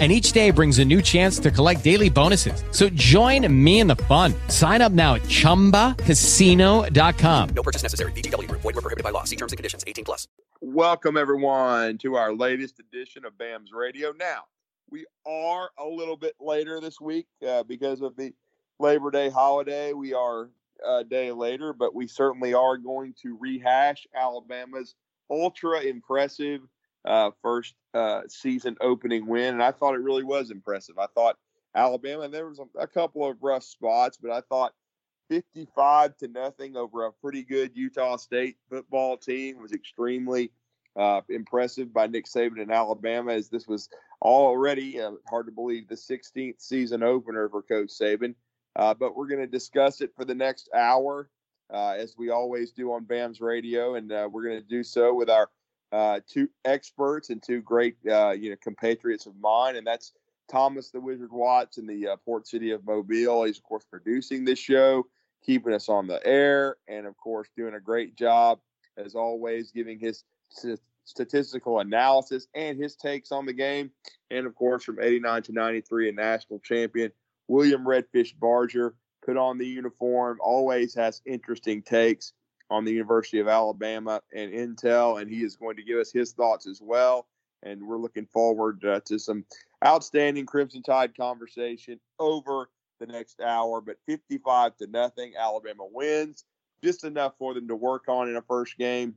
and each day brings a new chance to collect daily bonuses. So join me in the fun. Sign up now at ChumbaCasino.com. No purchase necessary. VGW. Void were prohibited by law. See terms and conditions. 18 plus. Welcome, everyone, to our latest edition of BAMS Radio. Now, we are a little bit later this week uh, because of the Labor Day holiday. We are a day later, but we certainly are going to rehash Alabama's ultra impressive uh, first uh, season opening win, and I thought it really was impressive. I thought Alabama, there was a, a, couple of rough spots, but I thought 55 to nothing over a pretty good Utah State football team was extremely uh, impressive by Nick Saban in Alabama, as this was already uh, hard to believe the 16th season opener for Coach Saban. Uh, but we're going to discuss it for the next hour, uh, as we always do on BAMS Radio, and we're going to do so with our uh, two experts and two great, uh, you know, compatriots of mine, and that's Thomas the Wizard Watts in the uh, port city of Mobile. He's of course producing this show, keeping us on the air, and of course doing a great job as always, giving his statistical analysis and his takes on the game. And of course, from 89 to 93, a national champion, William Redfish Barger put on the uniform, always has interesting takes on the University of Alabama and Intel, and he is going to give us his thoughts as well. And we're looking forward uh, to some outstanding Crimson Tide conversation over the next hour. But 55 to nothing, Alabama wins. Just enough for them to work on in a first game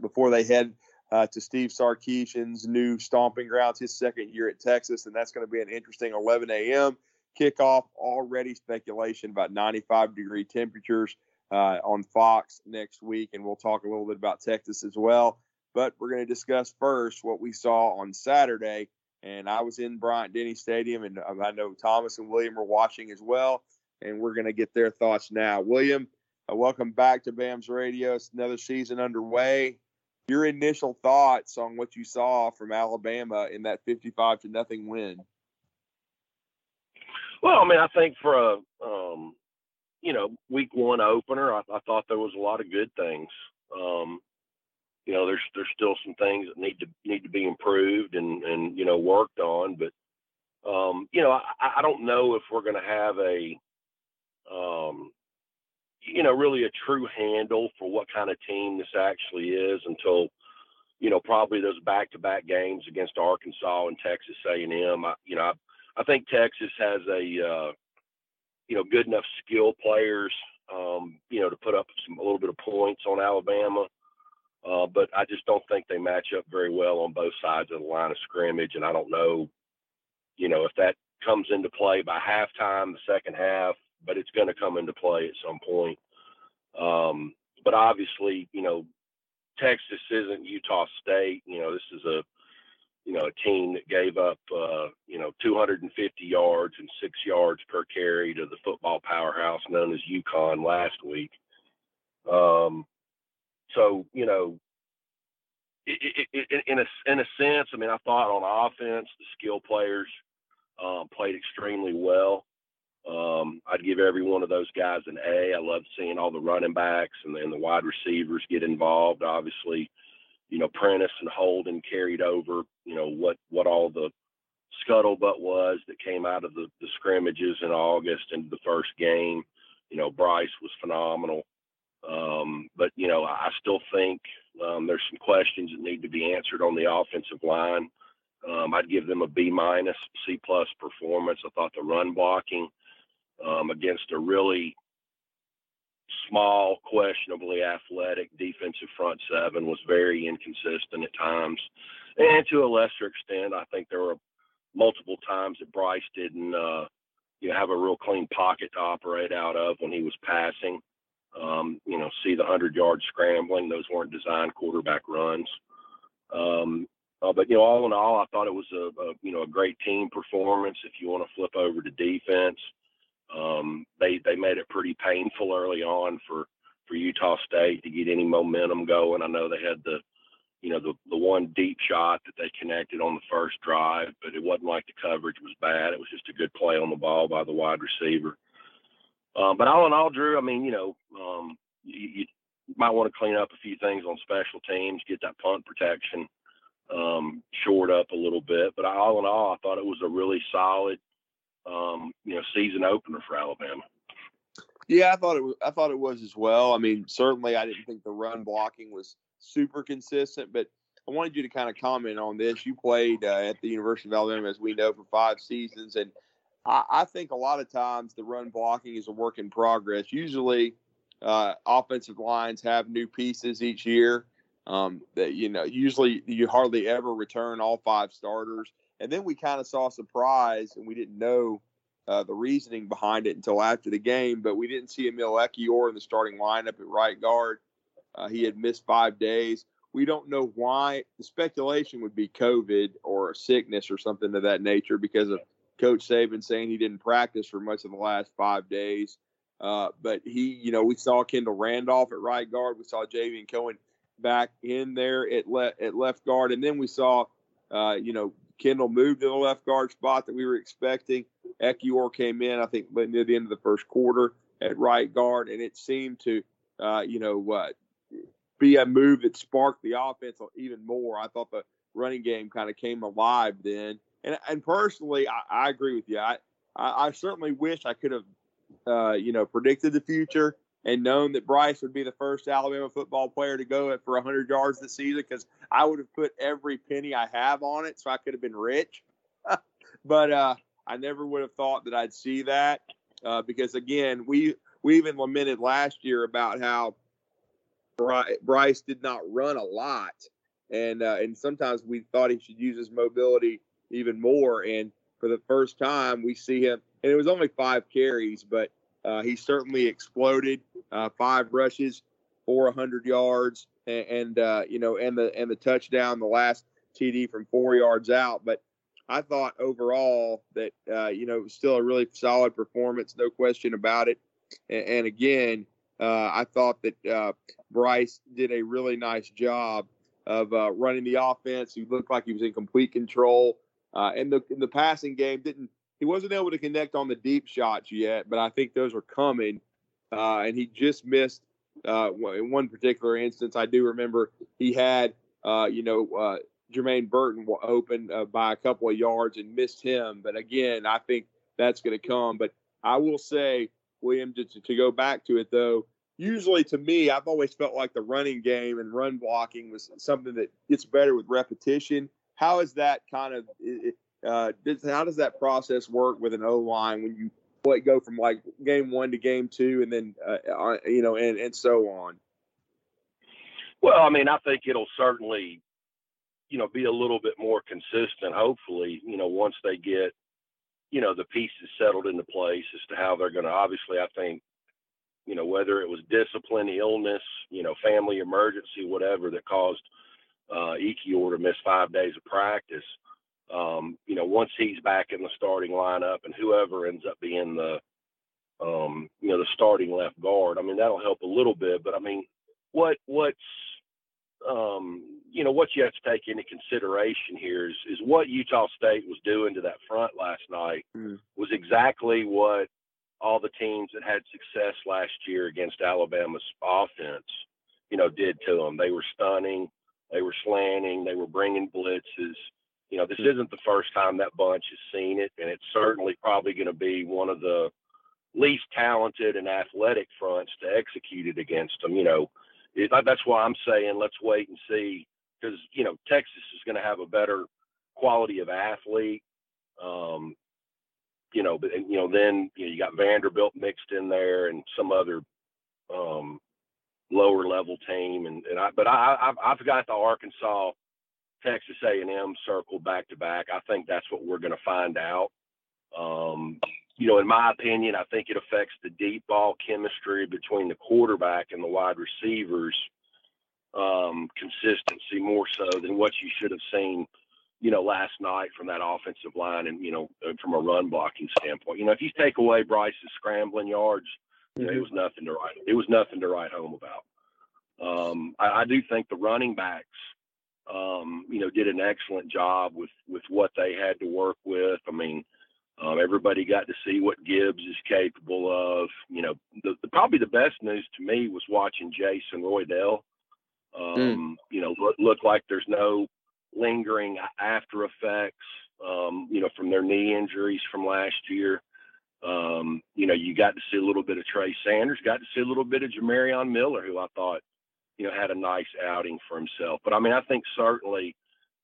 before they head uh, to Steve Sarkisian's new stomping grounds, his second year at Texas, and that's going to be an interesting 11 a.m. kickoff. Already speculation about 95 degree temperatures uh, on Fox next week, and we'll talk a little bit about Texas as well. But we're going to discuss first what we saw on Saturday. And I was in Bryant Denny Stadium, and I know Thomas and William are watching as well. And we're going to get their thoughts now. William, uh, welcome back to BAMS Radio. It's another season underway. Your initial thoughts on what you saw from Alabama in that 55 to nothing win? Well, I mean, I think for a um, you know, week one opener, I, I thought there was a lot of good things. Um, you know, there's there's still some things that need to need to be improved and and you know worked on, but um, you know, I, I don't know if we're going to have a um, you know, really a true handle for what kind of team this actually is until, you know, probably those back-to-back games against Arkansas and Texas A&M. I, you know, I, I think Texas has a, uh, you know, good enough skill players, um, you know, to put up some a little bit of points on Alabama. Uh, but I just don't think they match up very well on both sides of the line of scrimmage, and I don't know, you know, if that comes into play by halftime, the second half, but it's going to come into play at some point. Um, but obviously, you know, Texas isn't Utah State. You know, this is a you know, a team that gave up, uh, you know, 250 yards and six yards per carry to the football powerhouse known as UConn last week. Um, so, you know, it, it, it, in a in a sense, I mean, I thought on offense the skill players um, played extremely well. Um, I'd give every one of those guys an A. I love seeing all the running backs and, and the wide receivers get involved. Obviously, you know, Prentice and Holden carried over, you know, what, what all the scuttlebutt was that came out of the, the scrimmages in August and the first game. You know, Bryce was phenomenal. Um, but, you know, I still think um, there's some questions that need to be answered on the offensive line. Um, I'd give them a B minus, C plus performance. I thought the run blocking um, against a really small, questionably athletic defensive front seven was very inconsistent at times. And to a lesser extent, I think there were multiple times that Bryce didn't, uh, you know, have a real clean pocket to operate out of when he was passing. Um, you know, see the hundred yard scrambling; those weren't designed quarterback runs. Um, uh, but you know, all in all, I thought it was a, a you know a great team performance. If you want to flip over to defense, um, they they made it pretty painful early on for for Utah State to get any momentum going. I know they had the you know, the, the one deep shot that they connected on the first drive, but it wasn't like the coverage was bad. It was just a good play on the ball by the wide receiver. Um, but all in all, Drew, I mean, you know, um, you, you might want to clean up a few things on special teams, get that punt protection um, shored up a little bit. But all in all, I thought it was a really solid, um, you know, season opener for Alabama. Yeah, I thought it was. I thought it was as well. I mean, certainly, I didn't think the run blocking was super consistent, but I wanted you to kind of comment on this. You played uh, at the University of Alabama, as we know, for five seasons, and I, I, think a lot of times the run blocking is a work in progress. Usually, uh, offensive lines have new pieces each year. Um, that you know, usually you hardly ever return all five starters, and then we kind of saw surprise, and we didn't know uh, the reasoning behind it until after the game. But we didn't see Emil Ekiyor in the starting lineup at right guard. Uh, he had missed five days. We don't know why. The speculation would be COVID or sickness or something of that nature because of Coach Saban saying he didn't practice for much of the last five days. Uh, but he, you know, we saw Kendall Randolph at right guard. We saw Javion Cohen back in there at, le- at left guard. And then we saw, uh, you know, Kendall moved to the left guard spot that we were expecting. Ekiyor came in, I think, near the end of the first quarter at right guard, and it seemed to, uh, you know, uh, be a move that sparked the offense even more. I thought the running game kind of came alive then. And, and personally, I, I agree with you. I, I, I certainly wish I could have, uh, you know, predicted the future and known that Bryce would be the first Alabama football player to go for 100 yards this season because I would have put every penny I have on it so I could have been rich. but uh, I never would have thought that I'd see that uh, because, again, we we even lamented last year about how Bryce did not run a lot, and uh, and sometimes we thought he should use his mobility even more. And for the first time, we see him, and it was only five carries, but uh, he certainly exploded. Uh, five rushes, for 100 yards, and, and uh, you know, and the and the touchdown, the last TD from four yards out. But I thought overall that uh, you know it was still a really solid performance, no question about it. And, and again, uh, I thought that Bryce did a really nice job of running the offense. He looked like he was in complete control. Uh, and the in the passing game didn't he wasn't able to connect on the deep shots yet, but I think those are coming. Uh, and he just missed uh, in one particular instance. I do remember he had you know Jermaine Burton open by a couple of yards and missed him. But again, I think that's going to come. But I will say William, to, to go back to it though, usually to me, I've always felt like the running game and run blocking was something that gets better with repetition. How is that kind of, uh, how does that process work with an O line when you let go from like game one to game two and then, uh, you know, and, and so on? Well, I mean, I think it'll certainly, you know, be a little bit more consistent, hopefully, you know, once they get you know, the pieces settled into place as to how they're going to. Obviously, I think, you know, whether it was discipline, illness, you know, family emergency, whatever that caused uh, Ekiyor to miss five days of practice. Um, you know, once he's back in the starting lineup, and whoever ends up being the, um, you know, the starting left guard, I mean, that'll help a little bit. But I mean, what what's um, you know, what you have to take into consideration here is, is what Utah State was doing to that front last night mm. was exactly what all the teams that had success last year against Alabama's offense, you know, did to them. They were stunning, they were slanting, they were bringing blitzes. You know, this isn't the first time that bunch has seen it, and it's certainly probably going to be one of the least talented and athletic fronts to execute it against them. You know, it, that's why I'm saying let's wait and see because you know Texas is going to have a better quality of athlete. Um, you know, but you know then you, know, you got Vanderbilt mixed in there and some other um, lower level team, and, and I but I, I've, I've got the Arkansas Texas A&M circled back to back. I think that's what we're going to find out. Um, you know, in my opinion, I think it affects the deep ball chemistry between the quarterback and the wide receivers um, consistency more so than what you should have seen, you know, last night from that offensive line and, you know, uh, from a run blocking standpoint. You know, if you take away Bryce's scrambling yards, You know, it was nothing to write. It was nothing to write home about. Um, I, I do think the running backs, um, you know, did an excellent job with with what they had to work with. I mean, um, everybody got to see what Gibbs is capable of. You know, the, the, probably the best news to me was watching Jason Roydell. Um, mm. You know, look, look like there's no lingering after effects. Um, you know, from their knee injuries from last year. Um, you know, you got to see a little bit of Trey Sanders, got to see a little bit of Jamarion Miller, who I thought, you know, had a nice outing for himself. But I mean, I think certainly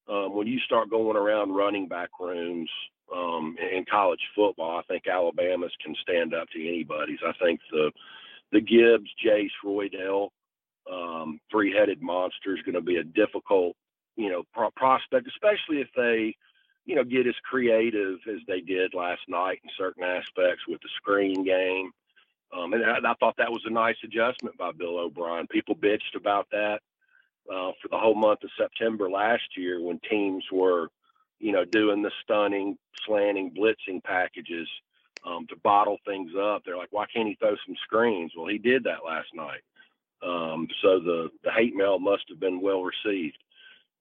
um, when you start going around running back rooms um, in college football, I think Alabama's can stand up to anybody's. I think the the Gibbs, Jase, Roydell, um, three-headed monster is going to be a difficult, you know, pro- prospect, especially if they you know, get as creative as they did last night in certain aspects with the screen game. Um, and I, I, thought that was a nice adjustment by Bill O'Brien. People bitched about that uh, for the whole month of September last year when teams were, you know, doing the stunning, slanting, blitzing packages um, to bottle things up. They're like, why can't he throw some screens? Well, he did that last night. Um, so the, the hate mail must have been well received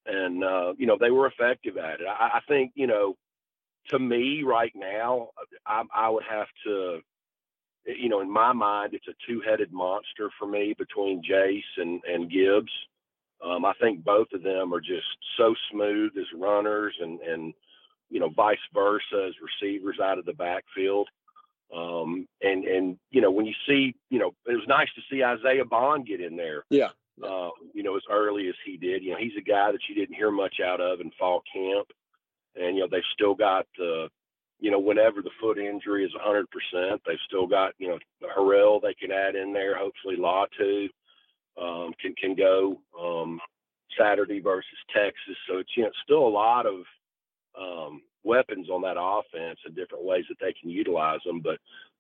and uh, you know they were effective at it. I, I, think you know, to me right now, I, I, would have to, you know, in my mind, it's a two-headed monster for me between Jase and and Gibbs. Um, I think both of them are just so smooth as runners, and and you know, vice versa as receivers out of the backfield. Um, and and you know, when you see, you know, it was nice to see Isaiah Bond get in there. Yeah uh, you know, as early as he did. You know, he's a guy that you didn't hear much out of in fall camp, and you know they've still got, uh, you know, whenever the foot injury is 100%, they've still got, you know, Harrell they can add in there. Hopefully, Latu um, can can go um, Saturday versus Texas. So it's you know still a lot of um, weapons on that offense and different ways that they can utilize them, but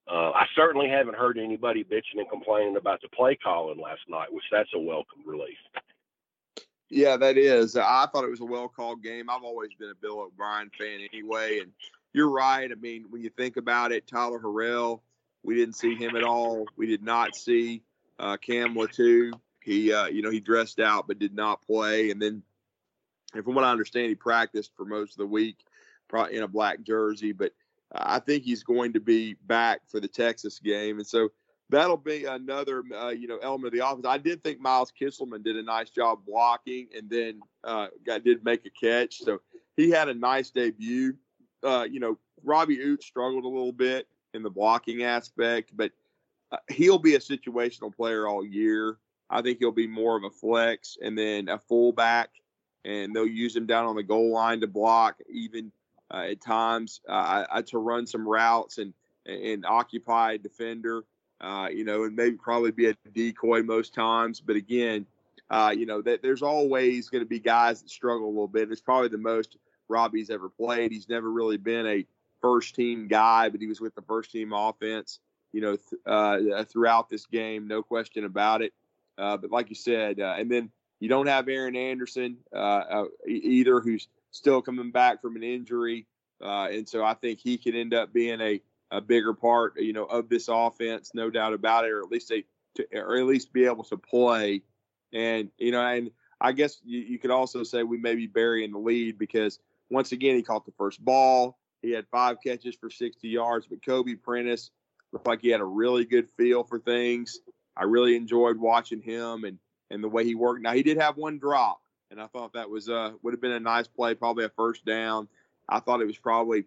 uh, I certainly haven't heard anybody bitching and complaining about the play calling last night, which that's a welcome relief. Yeah, that is. I thought it was a well called game. I've always been a Bill O'Brien fan anyway, and you're right. I mean, when you think about it, Tyler Harrell, we didn't see him at all. We did not see uh, Cam Latu. He, uh, you know, he dressed out but did not play. And then, and from what I understand, he practiced for most of the week, probably in a black jersey. But I think he's going to be back for the Texas game, and so that'll be another uh, you know element of the offense. I did think Miles Kitselman did a nice job blocking, and then uh, got, did make a catch, so he had a nice debut. Uh, you know, Robbie Ouzts struggled a little bit in the blocking aspect, but uh, he'll be a situational player all year. I think he'll be more of a flex and then a fullback, and they'll use him down on the goal line to block even uh, at times uh, I, to run some routes and and occupy a defender. Uh, you know, and maybe probably be a decoy most times. But again, uh, you know, that there's always going to be guys that struggle a little bit. It's probably the most Robbie's ever played. He's never really been a first team guy, but he was with the first team offense, you know, th- uh, throughout this game, no question about it. Uh, but like you said, uh, and then you don't have Aaron Anderson uh, uh, either, who's still coming back from an injury. Uh, and so I think he could end up being a, a bigger part, you know, of this offense, no doubt about it, or at least a, to, or at least be able to play. And you know, and I guess you, you could also say we may be burying the lead because once again he caught the first ball. He had five catches for 60 yards, but Kobe Prentice looked like he had a really good feel for things. I really enjoyed watching him and and the way he worked. Now he did have one drop, and I thought that was uh would have been a nice play, probably a first down. I thought it was probably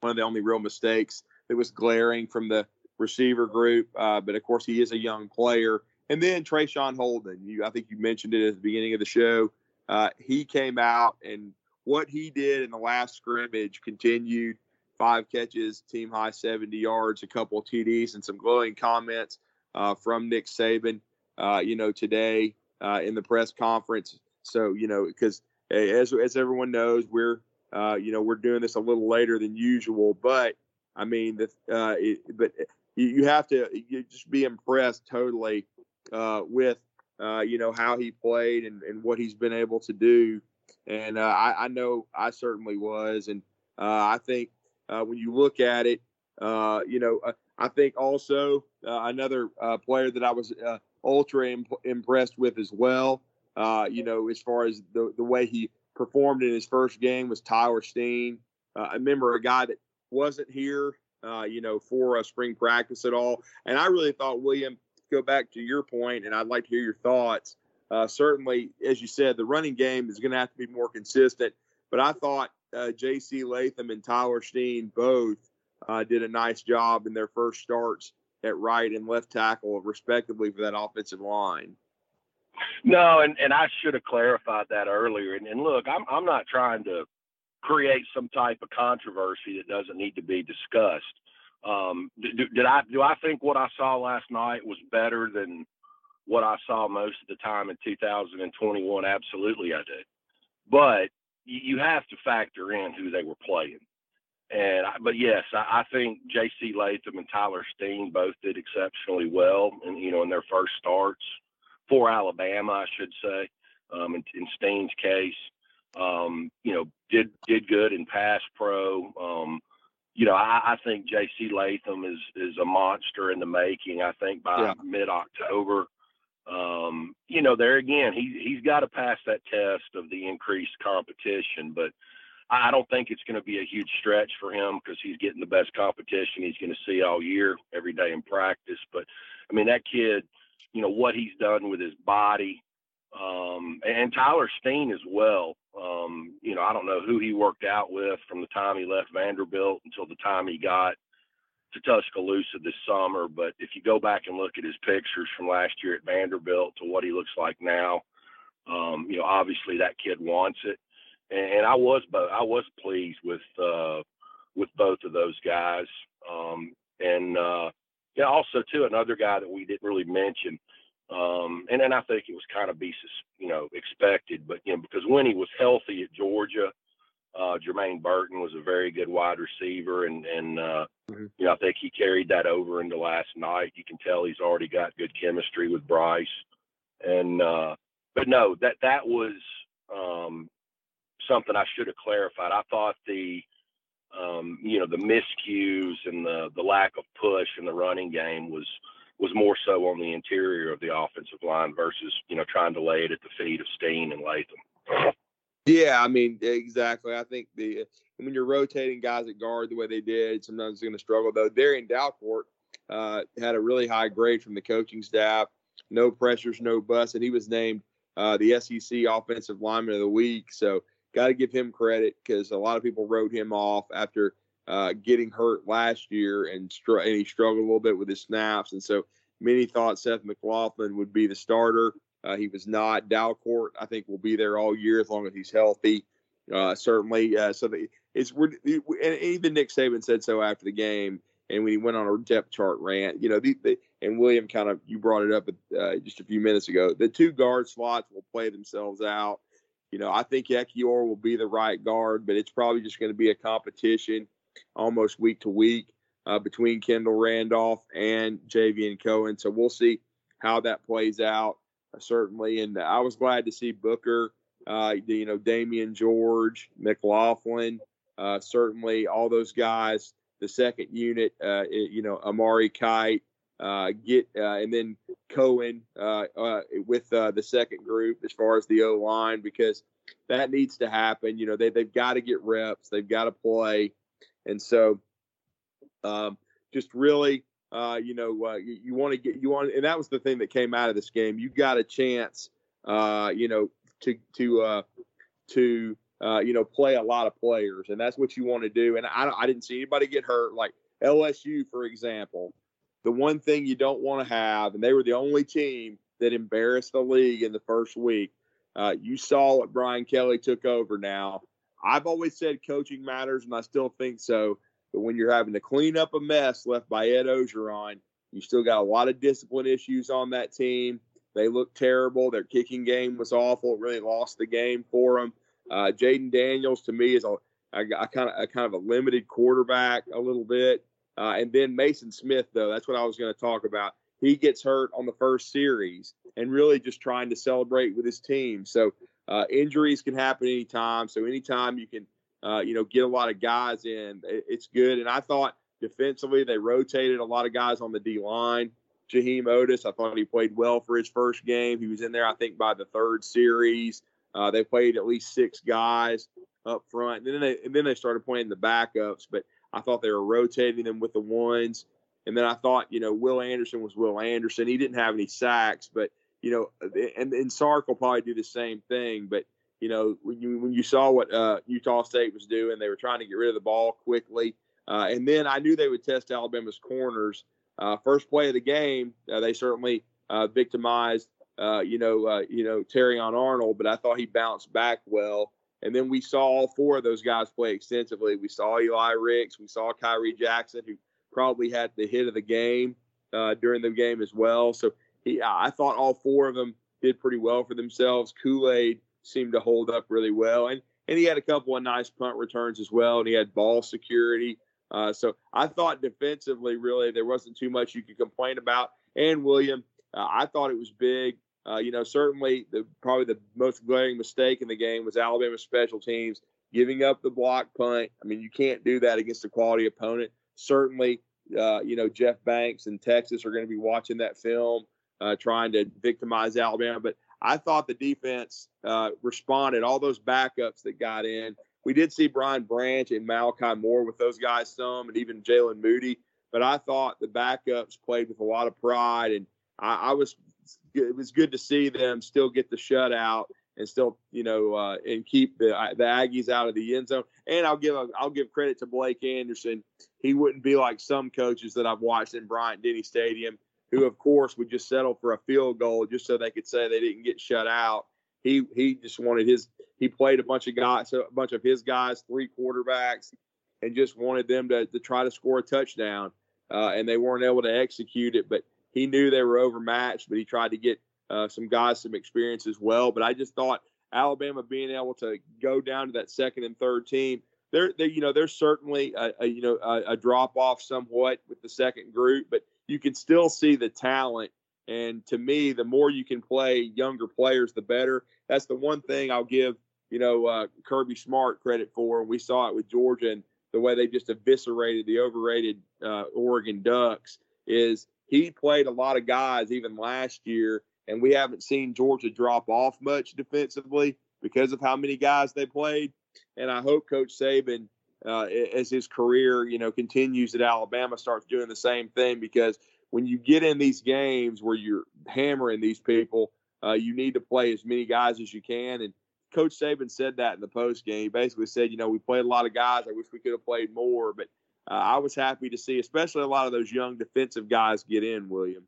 one of the only real mistakes that was glaring from the receiver group. Uh, but of course, he is a young player. And then Traeshon Holden, you I think you mentioned it at the beginning of the show. Uh, he came out and what he did in the last scrimmage continued. Five catches, team high 70 yards, a couple of TDs, and some glowing comments uh, from Nick Saban. Uh, you know, today uh, in the press conference so you know, because as as everyone knows, we're uh, you know we're doing this a little later than usual, but I mean, the, uh, it, but you, you, have to you just be impressed totally uh, with uh, you know how he played and, and what he's been able to do, and uh, I, I know I certainly was, and uh, I think when you look at it, you know, I think also uh, another uh, player that I was uh, ultra imp- impressed with as well. Uh, you know, as far as the the way he performed in his first game was Tyler Steen. Uh, I remember a guy that wasn't here, uh, you know, for a spring practice at all, and I really thought William. Go back to your point, and I'd like to hear your thoughts. Certainly, as you said, the running game is going to have to be more consistent. But I thought J.C. Latham and Tyler Steen both uh, did a nice job in their first starts at right and left tackle, respectively, for that offensive line. No, and, and I should have clarified that earlier. And, and look, I'm I'm not trying to create some type of controversy that doesn't need to be discussed. Um, do, did I do I think what I saw last night was better than what I saw most of the time in 2021? Absolutely, I did. But you have to factor in who they were playing. And but yes, I, I think J.C. Latham and Tyler Steen both did exceptionally well, and you know in their first starts for Alabama, I should say. Um, in, in Steen's case, um, you know, did did good in pass pro. Um, you know, I, I think J.C. Latham is is a monster in the making. I think by yeah. mid October, um, you know, there again, he he's got to pass that test of the increased competition, but I don't think it's going to be a huge stretch for him because he's getting the best competition he's going to see all year, every day in practice. But I mean, that kid, you know, what he's done with his body, um, and Tyler Steen as well. Um, you know, I don't know who he worked out with from the time he left Vanderbilt until the time he got to Tuscaloosa this summer. But if you go back and look at his pictures from last year at Vanderbilt to what he looks like now, um, you know, obviously that kid wants it and I was both I was pleased with uh, with both of those guys. Um, and uh, yeah, also too another guy that we didn't really mention, um, and then I think it was kind of be you know expected, but you know because when he was healthy at Georgia, uh, Jermaine Burton was a very good wide receiver, and and uh, mm-hmm. you know I think he carried that over into last night. You can tell he's already got good chemistry with Bryce, and uh, but no, that that was um, something I should have clarified. I thought the um, you know the miscues and the the lack of push in the running game was was more so on the interior of the offensive line versus you know trying to lay it at the feet of Steen and Latham. Yeah, I mean exactly. I think the when you're rotating guys at guard the way they did, sometimes they're going to struggle. Though Darrian Dalcourt uh, had a really high grade from the coaching staff. No pressures, no busts, and he was named uh, the SEC Offensive Lineman of the Week. So got to give him credit because a lot of people wrote him off after uh, getting hurt last year and, str- and he struggled a little bit with his snaps. And so many thought Seth McLaughlin would be the starter. Uh, he was not. Dalcourt, I think, will be there all year as long as he's healthy. Uh, certainly. Uh, so the, it's and even Nick Saban said so after the game. And when he went on a depth chart rant, you know, the, the and William kind of you brought it up uh, just a few minutes ago. The two guard slots will play themselves out. You know, I think Ekiyor will be the right guard, but it's probably just going to be a competition almost week to week uh, between Kendall Randolph and Javion Cohen. So we'll see how that plays out, certainly. And I was glad to see Booker, uh, you know, Damieon George, McLaughlin, uh, certainly all those guys. The second unit, uh, you know, Amari Kight, uh, get uh, and then Cohen uh, uh with uh, the second group as far as the O line because that needs to happen. You know, they they've got to get reps, they've got to play, and so um, just really, uh, you know, you, you want to get you want, and that was the thing that came out of this game. You got a chance, you know, to to to you know play a lot of players, and that's what you want to do. And I I didn't see anybody get hurt like LSU, for example the one thing you don't want to have, and they were the only team that embarrassed the league in the first week. Uh, you saw what Brian Kelly took over now. I've always said coaching matters, and I still think so. But when you're having to clean up a mess left by Ed Orgeron, you still got a lot of discipline issues on that team. They look terrible. Their kicking game was awful. It really lost the game for them. Uh, Jayden Daniels to me is a kind of a kind of a limited quarterback a little bit. Uh, and then Maason Smith, though, that's what I was going to talk about. He gets hurt on the first series and really just trying to celebrate with his team. So uh, injuries can happen anytime. So anytime you can, uh, you know, get a lot of guys in, it's good. And I thought defensively. They rotated a lot of guys on the D line. Jaheim Oatis, I thought he played well for his first game. He was in there, I think, by the third series. Uh, they played at least six guys up front, and then they and then they started playing the backups. But I thought they were rotating them with the ones. And then I thought, you know, Will Anderson was Will Anderson. He didn't have any sacks, but you know, and and Sark will probably do the same thing. But you know, when you when you saw what uh, Utah State was doing, they were trying to get rid of the ball quickly. Uh, and then I knew they would test Alabama's corners. Uh, first play of the game, uh, they certainly uh, victimized, uh, you know, you know Terrion Arnold, but I thought he bounced back well. And then we saw all four of those guys play extensively. We saw Eli Ricks, we saw Khyree Jackson, who probably had the hit of the game during the game as well. So he, I thought all four of them did pretty well for themselves. Kool Aid seemed to hold up really well, and and he had a couple of nice punt returns as well, and he had ball security. Uh, so I thought defensively, really, there wasn't too much you could complain about. And William, uh, I thought it was big. Uh, you know, certainly the probably the most glaring mistake in the game was Alabama special teams giving up the block punt. I mean, you can't do that against a quality opponent. Certainly, uh, you know Jeff Banks and Texas are going to be watching that film, uh, trying to victimize Alabama. But I thought the defense uh, responded. All those backups that got in we did see Brian Branch and Malachi Moore with those guys some, and even Jalen Moody. But I thought the backups played with a lot of pride, and I, I was it was good to see them still get the shutout and still you know uh, and keep the the Aggies out of the end zone. And I'll give a, I'll give credit to Blake Anderson. He wouldn't be like some coaches that I've watched in Bryant Denny Stadium, who of course would just settle for a field goal just so they could say they didn't get shut out. He he just wanted his he played a bunch of guys, a bunch of his guys, three quarterbacks, and just wanted them to, to try to score a touchdown. Uh, and they weren't able to execute it, but he knew they were overmatched. But he tried to get uh, some guys some experience as well. But I just thought Alabama being able to go down to that second and third team, there, you know, there's certainly a, a you know a, a drop off somewhat with the second group, but you can still see the talent. And to me, the more you can play younger players, the better. That's the one thing I'll give you know, uh, Kirby Smart credit for. And we saw it with Georgia and the way they just eviscerated the overrated uh, Oregon Ducks is he played a lot of guys even last year, and we haven't seen Georgia drop off much defensively because of how many guys they played. And I hope Coach Saban, uh, as his career, you know, continues at Alabama, starts doing the same thing because when you get in these games where you're hammering these people, uh, you need to play as many guys as you can. And Coach Saban said that in the post game. He basically said, you know, we played a lot of guys. I wish we could have played more, but uh, I was happy to see, especially a lot of those young defensive guys get in. William.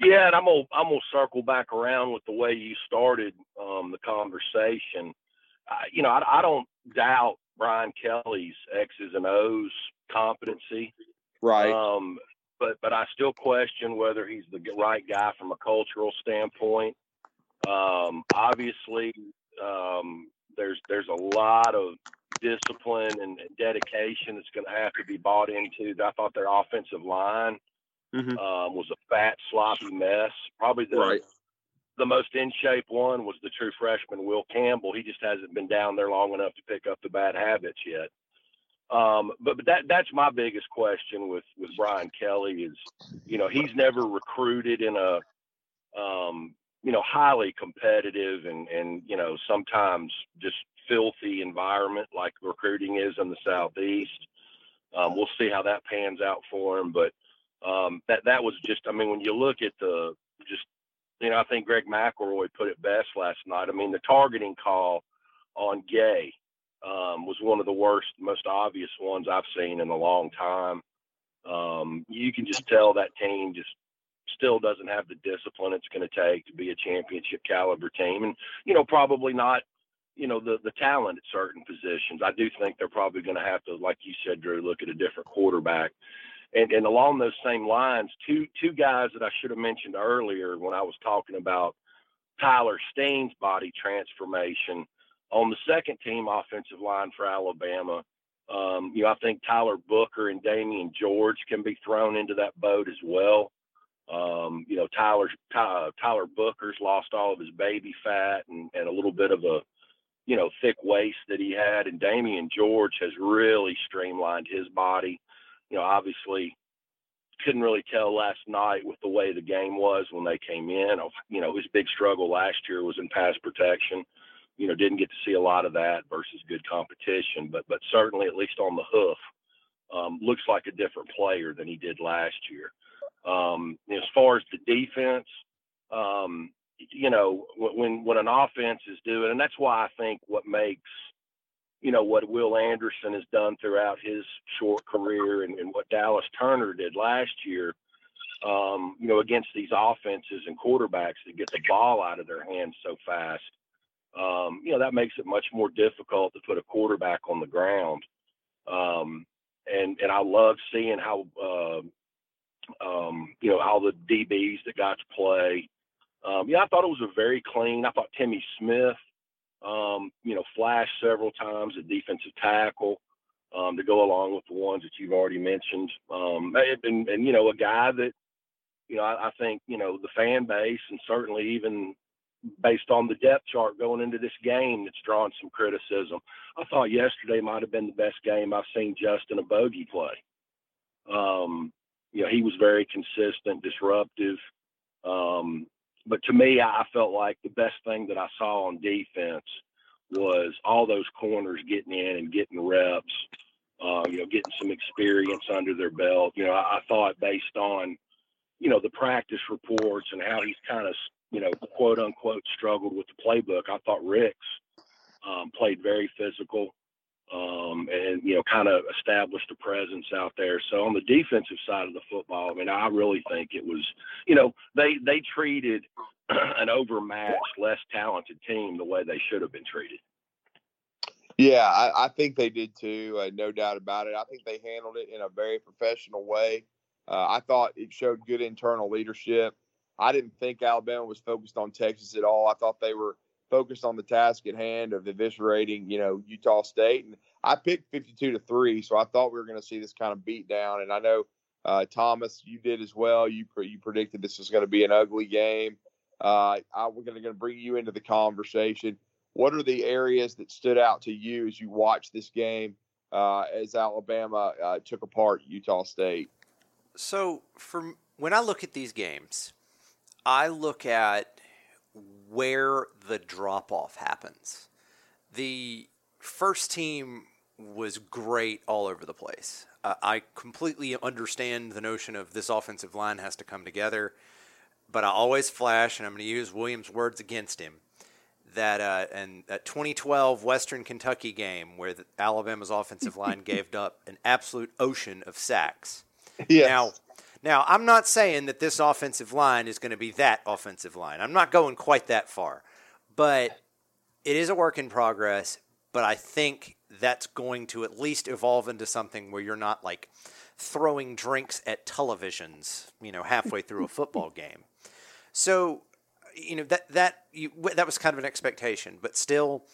Yeah, and I'm gonna I'm gonna circle back around with the way you started um, the conversation. Uh, you know, I, I don't doubt Brian Kelly's X's and O's competency. Right. Um, but but I still question whether he's the right guy from a cultural standpoint. Um, obviously, um, there's there's a lot of discipline and dedication that's going to have to be bought into. I thought their offensive line mm-hmm. um, was a fat, sloppy mess. Probably the right. The most in shape one was the true freshman Will Campbell. He just hasn't been down there long enough to pick up the bad habits yet. Um, but but that that's my biggest question with with Brian Kelly is, you know, he's never recruited in a um, you know, highly competitive and, and, you know, sometimes just filthy environment like recruiting is in the Southeast. Um, we'll see how that pans out for him. But um, that, that was just, I mean, when you look at the, just, you know, I think Greg McElroy put it best last night. I mean, the targeting call on Gay um, was one of the worst, most obvious ones I've seen in a long time. Um, you can just tell that team just still doesn't have the discipline it's going to take to be a championship caliber team, and you know probably not you know the the talent at certain positions. I do think they're probably going to have to, like you said, Drew, look at a different quarterback. And, and along those same lines, two two guys that I should have mentioned earlier when I was talking about Tyler Steen's body transformation on the second team offensive line for Alabama. Um, you know, I think Tyler Booker and Damieon George can be thrown into that boat as well. Um, you know, Tyler Tyler Booker's lost all of his baby fat and, and a little bit of a, you know, thick waist that he had, and Damieon George has really streamlined his body. You know, obviously couldn't really tell last night with the way the game was when they came in. You know, his big struggle last year was in pass protection. You know, didn't get to see a lot of that versus good competition, but but certainly at least on the hoof, um, looks like a different player than he did last year. Um, as far as the defense, um, you know, when when an offense is doing, and that's why I think what makes you know what Will Anderson has done throughout his short career and, and what Dallas Turner did last year. Um, you know, against these offenses and quarterbacks that get the ball out of their hands so fast, um, you know, that makes it much more difficult to put a quarterback on the ground. Um, and and I love seeing how uh, you know how the DBs that got to play. Um, yeah, I thought it was a very clean. I thought Timmy Smith um, you know, flash several times at defensive tackle um, to go along with the ones that you've already mentioned. Um, and, and, you know, a guy that, you know, I, I think, you know, the fan base and certainly even based on the depth chart going into this game that's drawn some criticism. I thought yesterday might have been the best game I've seen Justin Eboigbe play. Um, you know, he was very consistent, disruptive. Um, but to me, I felt like the best thing that I saw on defense was all those corners getting in and getting reps, uh, you know, getting some experience under their belt. You know, I, I thought based on, you know, the practice reports and how he's kind of, you know, quote unquote struggled with the playbook, I thought Ricks um, played very physical um, and you know, kind of established a presence out there. So on the defensive side of the football, I mean, I really think it was, you know, they they treated an overmatched, less talented team the way they should have been treated. Yeah, I, I think they did too. Uh, no doubt about it. I think they handled it in a very professional way. Uh, I thought it showed good internal leadership. I didn't think Alabama was focused on Texas at all. I thought they were focused on the task at hand of eviscerating, you know, Utah State. And I picked 52 to three, so I thought we were going to see this kind of beat down. And I know uh, Thomas, you did as well. You you predicted this was going to be an ugly game. Uh, I, we're going to bring you into the conversation. What are the areas that stood out to you as you watched this game uh, as Alabama uh, took apart Utah State? So, from when I look at these games, I look at where the drop off happens. The first team was great all over the place. Uh, I completely understand the notion of this offensive line has to come together, but I always flash, and I'm going to use Williams' words against him. That uh, and that 2012 Western Kentucky game where the, Alabama's offensive line gave up an absolute ocean of sacks. Yes. Now, now, I'm not saying that this offensive line is going to be that offensive line. I'm not going quite that far. But it is a work in progress. But I think that's going to at least evolve into something where you're not like throwing drinks at televisions, you know, halfway through a football game. So, you know, that that you, that was kind of an expectation, but still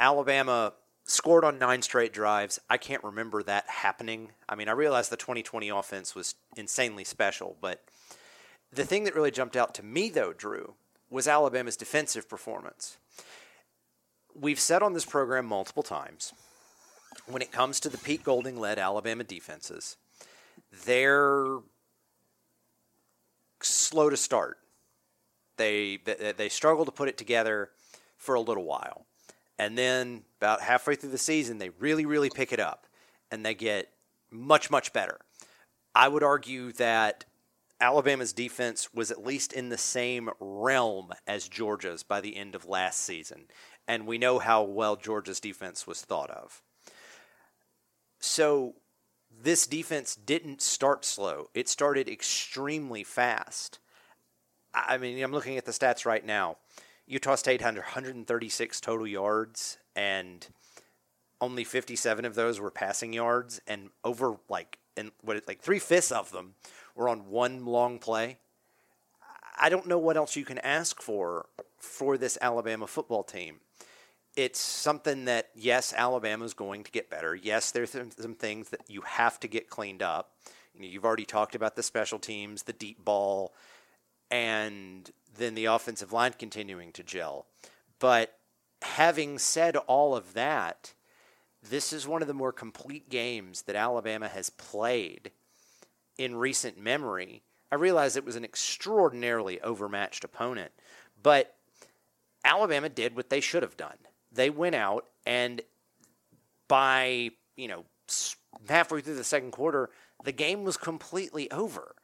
Alabama scored on nine straight drives. I can't remember that happening. I mean, I realized the 2020 offense was insanely special, but the thing that really jumped out to me, though, Drew, was Alabama's defensive performance. We've said on this program multiple times when it comes to the Pete Golding led Alabama defenses, they're slow to start. They, they, they struggle to put it together for a little while. And then about halfway through the season, they really, really pick it up and they get much, much better. I would argue that Alabama's defense was at least in the same realm as Georgia's by the end of last season. And we know how well Georgia's defense was thought of. So this defense didn't start slow, it started extremely fast. I mean, I'm looking at the stats right now. Utah State had 136 total yards, and only 57 of those were passing yards, and over like and what like three fifths of them were on one long play. I don't know what else you can ask for for this Alabama football team. It's something that yes, Alabama's going to get better. Yes, there's some, things that you have to get cleaned up. You know, you've already talked about the special teams, the deep ball, and then the offensive line continuing to gel. But having said all of that, this is one of the more complete games that Alabama has played in recent memory. I realize it was an extraordinarily overmatched opponent, but Alabama did what they should have done. They went out and by, you know, halfway through the second quarter, the game was completely over.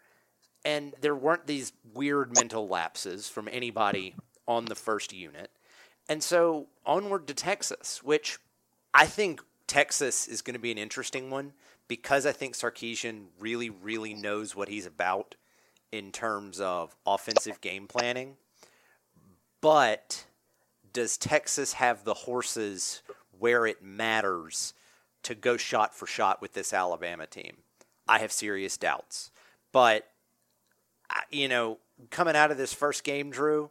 And there weren't these weird mental lapses from anybody on the first unit. And so onward to Texas, which I think Texas is going to be an interesting one because I think Sarkisian really, really knows what he's about in terms of offensive game planning. But does Texas have the horses where it matters to go shot for shot with this Alabama team? I have serious doubts. But, you know, coming out of this first game, Drew,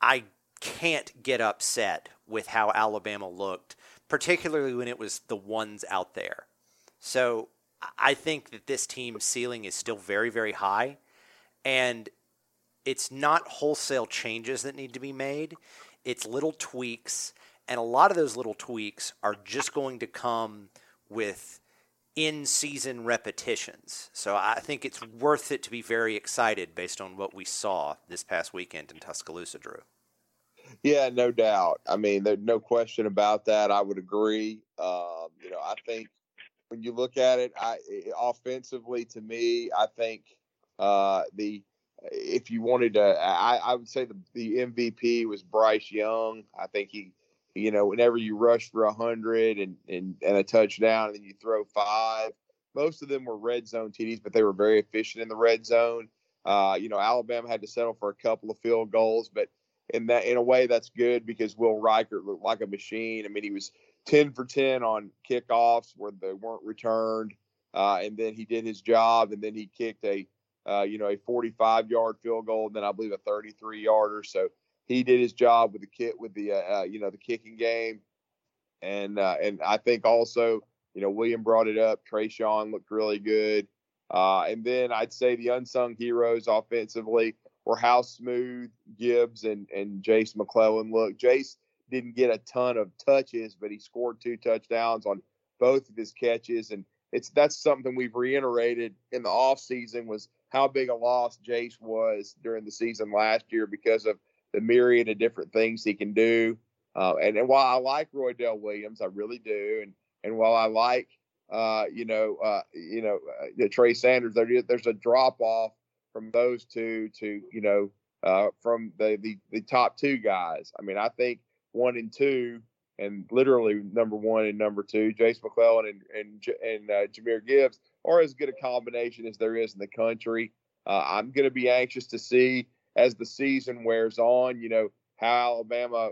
I can't get upset with how Alabama looked, particularly when it was the ones out there. So I think that this team's ceiling is still very, very high. And it's not wholesale changes that need to be made, it's little tweaks. And a lot of those little tweaks are just going to come with in season repetitions. So I think it's worth it to be very excited based on what we saw this past weekend in Tuscaloosa, Drew. Yeah, no doubt. I mean, there's no question about that. I would agree. Um, you know, I think when you look at it, I offensively to me, I think uh, the if you wanted to, I, I would say the, the MVP was Bryce Young. I think he, you know, whenever you rush for a hundred and, and and a touchdown, and then you throw five. Most of them were red zone TDs, but they were very efficient in the red zone. Uh, you know, Alabama had to settle for a couple of field goals, but in that in a way that's good because Will Reichert looked like a machine. I mean, he was ten for ten on kickoffs where they weren't returned, uh, and then he did his job, and then he kicked a uh, you know, a 45 yard field goal, and then I believe a 33 yarder. So he did his job with the kit with the uh, uh, you know the kicking game, and uh, and I think also you know William brought it up. Traeshon looked really good, uh, and then I'd say the unsung heroes offensively were how smooth Gibbs and and Jase McClellan looked. Jase didn't get a ton of touches, but he scored two touchdowns on both of his catches, and it's that's something we've reiterated in the off season was how big a loss Jase was during the season last year because of the myriad of different things he can do. Uh, and, and while I like Roydell Williams, I really do, and and while I like uh, you know uh, you know uh, Trey Sanders, there, there's a drop off from those two to you know uh, from the, the the top two guys. I mean, I think one and two, and literally number one and number two, Jase McClellan and and and uh, Jahmyr Gibbs are as good a combination as there is in the country. Uh, I'm going to be anxious to see as the season wears on, you know, how Alabama,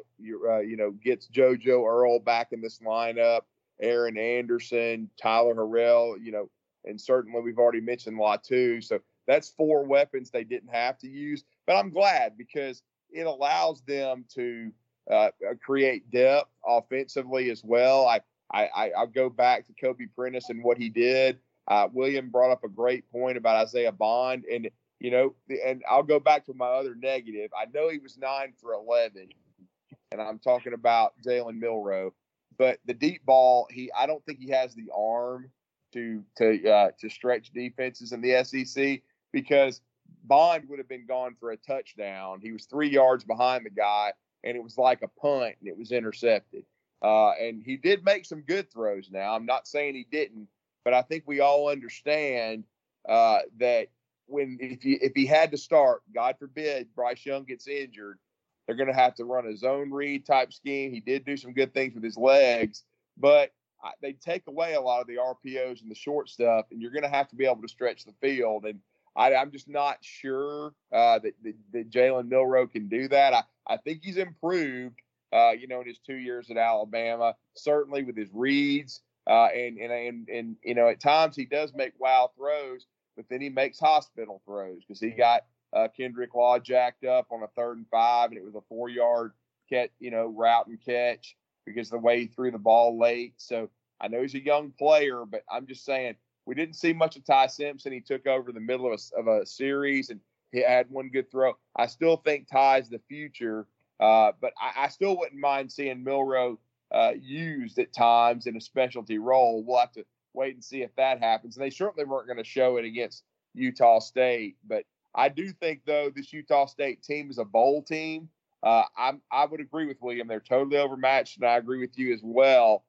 uh, you know, gets JoJo Earle back in this lineup, Aaron Anderson, Tyler Harrell, you know, and certainly we've already mentioned Latu. So that's four weapons they didn't have to use. But I'm glad because it allows them to uh, create depth offensively as well. I, I, I'll go back to Kobe Prentice and what he did uh, William brought up a great point about Isaiah Bond, and you know, and I'll go back to my other negative. I know he was nine for eleven, and I'm talking about Jalen Milroe, but the deep ball, he I don't think he has the arm to to uh, to stretch defenses in the SEC because Bond would have been gone for a touchdown. He was three yards behind the guy, and it was like a punt, and it was intercepted. Uh, and he did make some good throws. Now I'm not saying he didn't, but I think we all understand uh, that when if he if he had to start, God forbid, Bryce Young gets injured, they're going to have to run a zone read type scheme. He did do some good things with his legs, but they take away a lot of the RPOs and the short stuff, and you're going to have to be able to stretch the field. And I, am just not sure uh, that, that, that Jalen Milroe can do that. I, I think he's improved, uh, you know, in his two years at Alabama, certainly with his reads. Uh, and, and, and, and, you know, at times he does make wild throws, but then he makes hospital throws because he got uh, Kendrick Law jacked up on a third and five, and it was a four yard catch, you know, route and catch because the way he threw the ball late. So I know he's a young player, but I'm just saying we didn't see much of Ty Simpson. He took over the middle of a, of a series and he had one good throw. I still think Ty's the future, uh, but I, I, still wouldn't mind seeing Milroe uh, used at times in a specialty role. We'll have to wait and see if that happens. And they certainly weren't going to show it against Utah State, but I do think though this Utah State team is a bowl team. Uh, I'm, I would agree with William. They're totally overmatched, and I agree with you as well.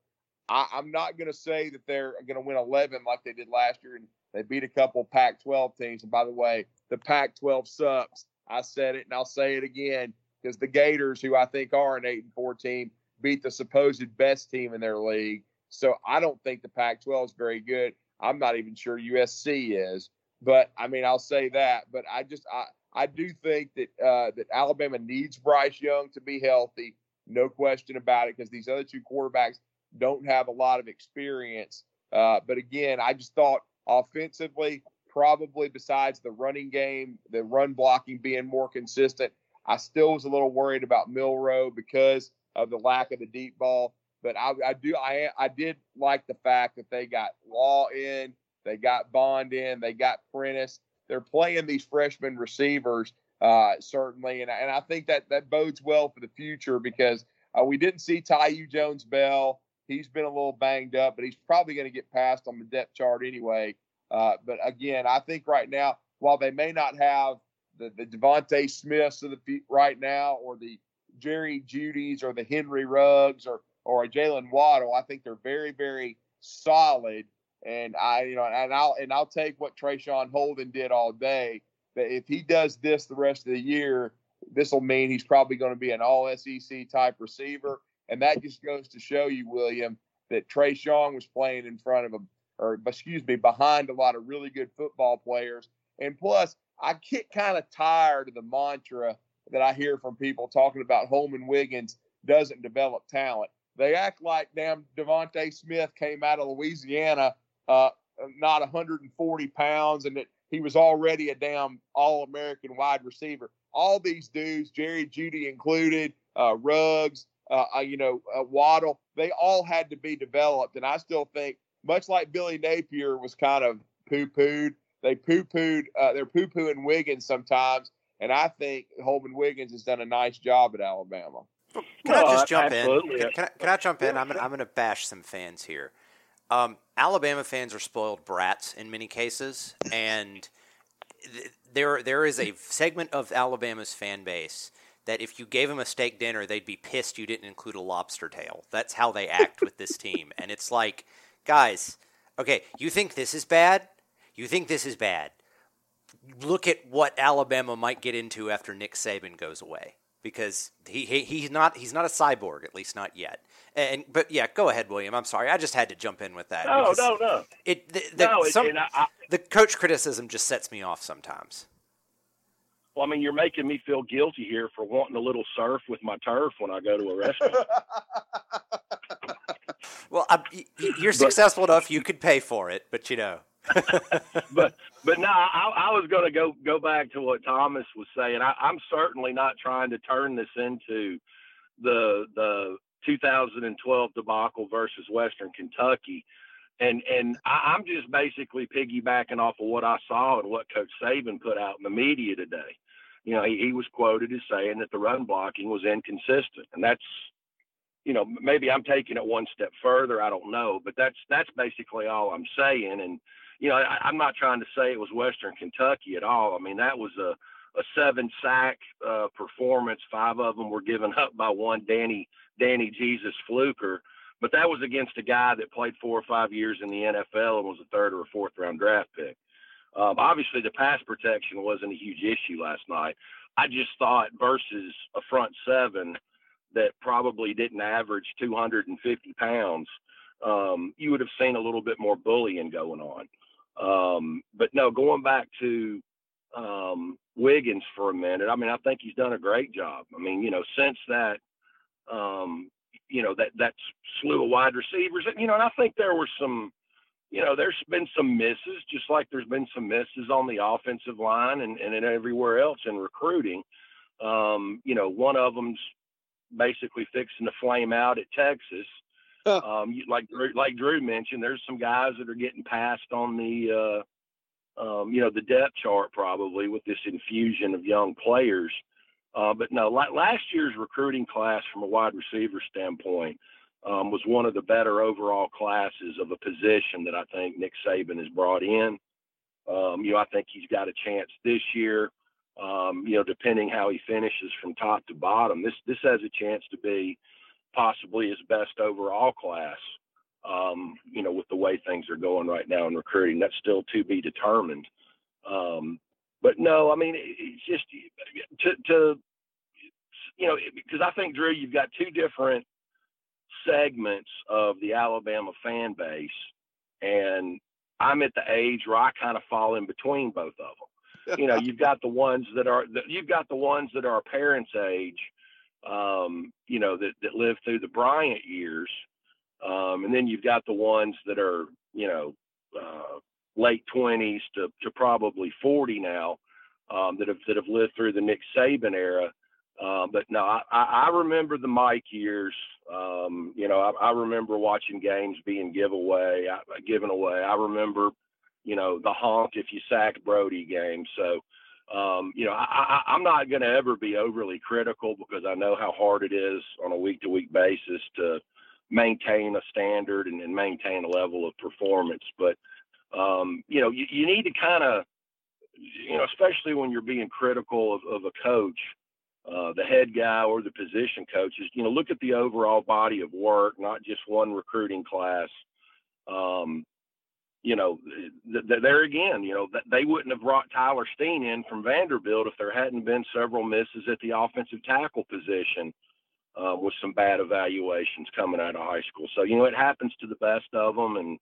I, am not going to say that they're going to win 11 like they did last year, and they beat a couple Pac-12 teams. And by the way, the Pac-12 sucks. I said it, and I'll say it again because the Gators, who I think are an eight and four team, beat the supposed best team in their league. So I don't think the Pac-12 is very good. I'm not even sure USC is. But I mean, I'll say that. But I just I I do think that uh, that Alabama needs Bryce Young to be healthy, no question about it, because these other two quarterbacks don't have a lot of experience. Uh, but again, I just thought offensively, probably besides the running game, the run blocking being more consistent, I still was a little worried about Milroe because of the lack of the deep ball. But I, I do I I did like the fact that they got Law in, they got Bond in, they got Prentice. They're playing these freshman receivers uh, certainly, and and I think that that bodes well for the future because uh, we didn't see Thaiu Jones Bell. He's been a little banged up, but he's probably going to get passed on the depth chart anyway. Uh, but again, I think right now, while they may not have the the DeVonta Smiths of the right now, or the Jerry Jeudy's, or the Henry Ruggs, or or a Jaylen Waddle, I think they're very very solid. And I, you know, and I'll and I'll take what Traeshon Holden did all day. But if he does this the rest of the year, this will mean he's probably going to be an All SEC type receiver. And that just goes to show you, William, that Traeshon was playing in front of him, or excuse me, behind a lot of really good football players. And plus, I get kind of tired of the mantra that I hear from people talking about Holman Wiggins doesn't develop talent. They act like damn DeVonta Smith came out of Louisiana uh, not 140 pounds and that he was already a damn all American wide receiver. All these dudes, Jerry Jeudy included, uh, uh, uh, you know, uh, Waddle, they all had to be developed. And I still think, much like Billy Napier was kind of poo pooed, they poo pooed, uh, they're poo pooing Wiggins sometimes. And I think Holman Wiggins has done a nice job at Alabama. Can I just jump in? Can, can, I, can I jump in? I'm gonna, I'm going to bash some fans here. Um, Alabama fans are spoiled brats in many cases, and th- there there is a segment of Alabama's fan base that if you gave them a steak dinner, they'd be pissed you didn't include a lobster tail. That's how they act with this team, and it's like, guys, okay, you think this is bad? You think this is bad? Look at what Alabama might get into after Nick Saban goes away because he, he he's not he's not a cyborg at least not yet. And but yeah, go ahead, William. I'm sorry, I just had to jump in with that. No, no, no. It the, the, no, some, it, I, the coach criticism just sets me off sometimes. Well, I mean, you're making me feel guilty here for wanting a little surf with my turf when I go to a restaurant. well, I'm, you're successful enough; you could pay for it, but you know. but but no, I, I was going to go go back to what Thomas was saying. I, I'm certainly not trying to turn this into the the 2012 debacle versus Western Kentucky. And and I, I'm just basically piggybacking off of what I saw and what Coach Saban put out in the media today. You know, he, he was quoted as saying that the run blocking was inconsistent, and that's, you know, maybe I'm taking it one step further. I don't know, but that's that's basically all I'm saying. And you know, I, I'm not trying to say it was Western Kentucky at all. I mean, that was a a seven sack uh, performance. Five of them were given up by one Danny Danny Jesus Fluker, but that was against a guy that played four or five years in the NFL and was a third or a fourth round draft pick. Um, obviously, the pass protection wasn't a huge issue last night. I just thought versus a front seven that probably didn't average 250 pounds, um, you would have seen a little bit more bullying going on. Um, but no, going back to um, Wiggins for a minute. I mean, I think he's done a great job. I mean, you know, since that, um, you know, that that slew of wide receivers, you know, and I think there were some, you know, there's been some misses, just like there's been some misses on the offensive line and and everywhere else in recruiting. Um, you know, one of them's basically fixing to flame out at Texas. Um, like like Drew mentioned, there's some guys that are getting passed on the uh, um, you know, the depth chart probably with this infusion of young players. Uh, but no, last year's recruiting class from a wide receiver standpoint um, was one of the better overall classes of a position that I think Nick Saban has brought in. Um, you know, I think he's got a chance this year. Um, you know, depending how he finishes from top to bottom, this this has a chance to be possibly his best overall class. Um, you know, with the way things are going right now in recruiting, that's still to be determined. Um, but no, I mean, it's just to, to you know, because I think Drew, you've got two different segments of the Alabama fan base, and I'm at the age where I kind of fall in between both of them. you know, you've got the ones that are you've got the ones that are parents' age, um, you know, that that lived through the Bryant years, um, and then you've got the ones that are you know uh, late 20s to to probably 40 now, um, that have that have lived through the Nick Saban era. Uh, but no, I, I remember the Mike years. Um, you know, I, I remember watching games being giveaway, given away. I remember, you know, the honk if you sack Brody game. So, um, you know, I, I, I'm not going to ever be overly critical because I know how hard it is on a week to week basis to maintain a standard and, and maintain a level of performance. But, um, you know, you, you need to kind of, you know, especially when you're being critical of, of a coach, uh, the head guy or the position coaches, you know, look at the overall body of work, not just one recruiting class. Um, you know, th- th- there again, you know, th- they wouldn't have brought Tyler Steen in from Vanderbilt if there hadn't been several misses at the offensive tackle position uh, with some bad evaluations coming out of high school. So, you know, it happens to the best of them, and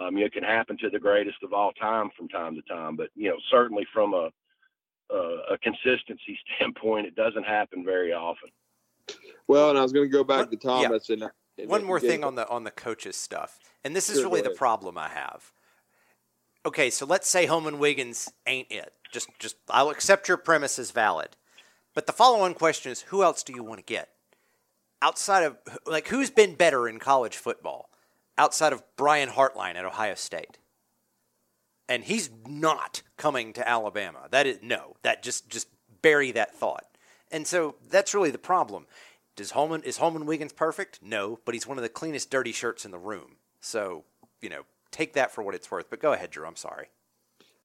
um, it can happen to the greatest of all time from time to time. But you know, certainly from a a consistency standpoint, it doesn't happen very often. Well, and I was going to go back to Thomas yeah. and, and, one more thing on the on the coaches stuff, and this is sure, really the problem I have. Okay, so let's say Holman Wiggins ain't it. Just just I'll accept your premise as valid, but the follow-on question is, who else do you want to get outside of like who's been better in college football outside of Brian Hartline at Ohio State? and he's not coming to Alabama. That is no. That just just bury that thought. And so that's really the problem. Does Holman is Holman Wiggins perfect? No, but he's one of the cleanest dirty shirts in the room. So you know, take that for what it's worth. But go ahead, Drew. I'm sorry.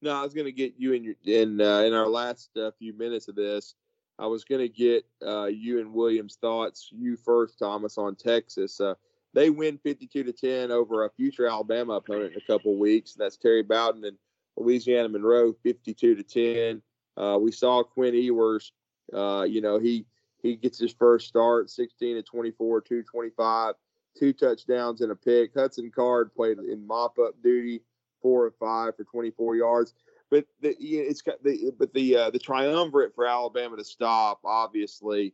No, I was going to get you in your in uh, in our last uh, few minutes of this. I was going to get uh, you and William's thoughts. You first, Thomas, on Texas. Uh, they win 52 to 10 over a future Alabama opponent in a couple weeks. That's Terry Bowden and Louisiana Monroe, 52 to 10. Uh, we saw Quinn Ewers. Uh, you know, he he gets his first start, 16 to 24, 225, two touchdowns and a pick. Hudson Card played in mop up duty, four or five for 24 yards. But the, it's got the but the uh, the triumvirate for Alabama to stop obviously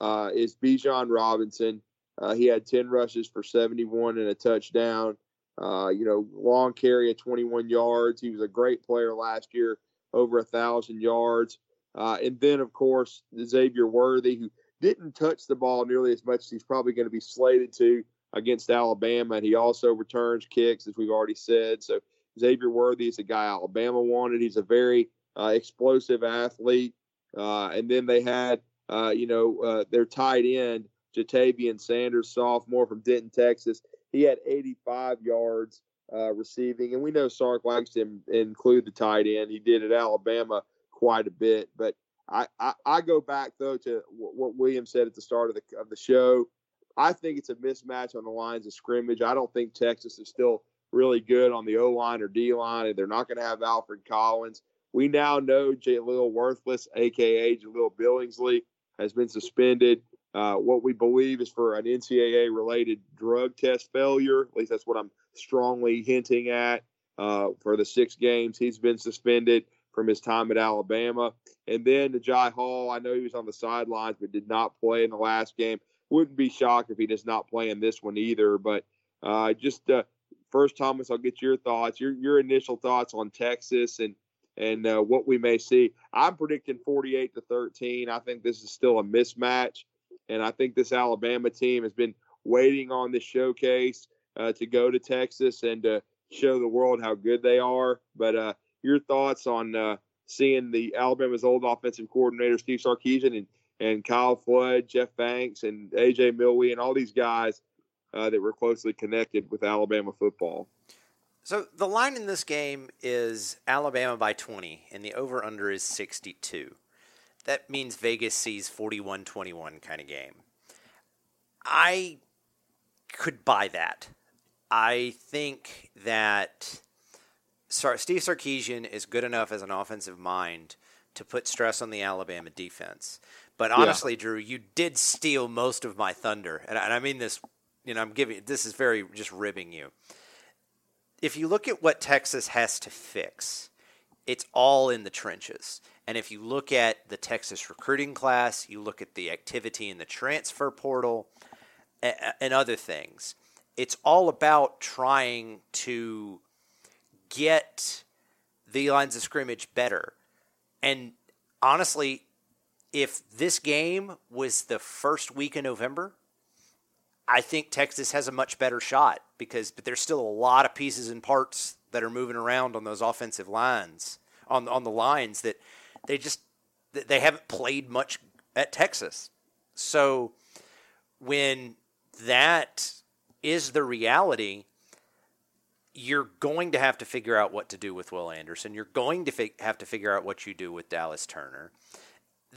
uh, is Bijan Robinson. Uh, he had 10 rushes for 71 and a touchdown. Uh, you know, long carry of 21 yards. He was a great player last year, over a thousand yards. Uh, and then, of course, Xavier Worthy, who didn't touch the ball nearly as much as he's probably going to be slated to against Alabama. And he also returns kicks, as we've already said. So Xavier Worthy is a guy Alabama wanted. He's a very uh, explosive athlete. Uh, and then they had, uh, you know, uh, their tight end Ja'Tavion Sanders, sophomore from Denton, Texas. He had 85 yards uh, receiving, and we know Sark likes to include the tight end. He did at Alabama quite a bit, but I, I, I go back though to what William said at the start of the of the show. I think it's a mismatch on the lines of scrimmage. I don't think Texas is still really good on the O line or D line, and they're not going to have Alfred Collins. We now know Jahleel Worthless, aka Jahleel Billingsley, has been suspended. Uh, what we believe is for an NCAA related drug test failure. At least that's what I'm strongly hinting at. Uh, for the six games, he's been suspended from his time at Alabama. And then the Jai Hall, I know he was on the sidelines but did not play in the last game. Wouldn't be shocked if he does not play in this one either. But uh, just uh, first, Thomas, I'll get your thoughts, your your initial thoughts on Texas and and uh, what we may see. I'm predicting 48 to 13. I think this is still a mismatch. And I think this Alabama team has been waiting on this showcase uh, to go to Texas and to show the world how good they are. But uh, your thoughts on uh, seeing the Alabama's old offensive coordinator Steve Sarkisian and and Kyle Flood, Jeff Banks, and AJ Milwee, and all these guys uh, that were closely connected with Alabama football. So the line in this game is Alabama by 20, and the over under is 62. That means Vegas sees 41 21 kind of game. I could buy that. I think that Steve Sarkisian is good enough as an offensive mind to put stress on the Alabama defense. But honestly, yeah. Drew, you did steal most of my thunder, and I mean this. You know, I'm giving this is very just ribbing you if you look at what Texas has to fix, it's all in the trenches. And if you look at the Texas recruiting class, you look at the activity in the transfer portal and other things, it's all about trying to get the lines of scrimmage better. And honestly, if this game was the first week in November, I think Texas has a much better shot because but there's still a lot of pieces and parts that are moving around on those offensive lines on on the lines that they just they haven't played much at Texas. So when that is the reality, you're going to have to figure out what to do with Will Anderson. You're going to fi- have to figure out what you do with Dallas Turner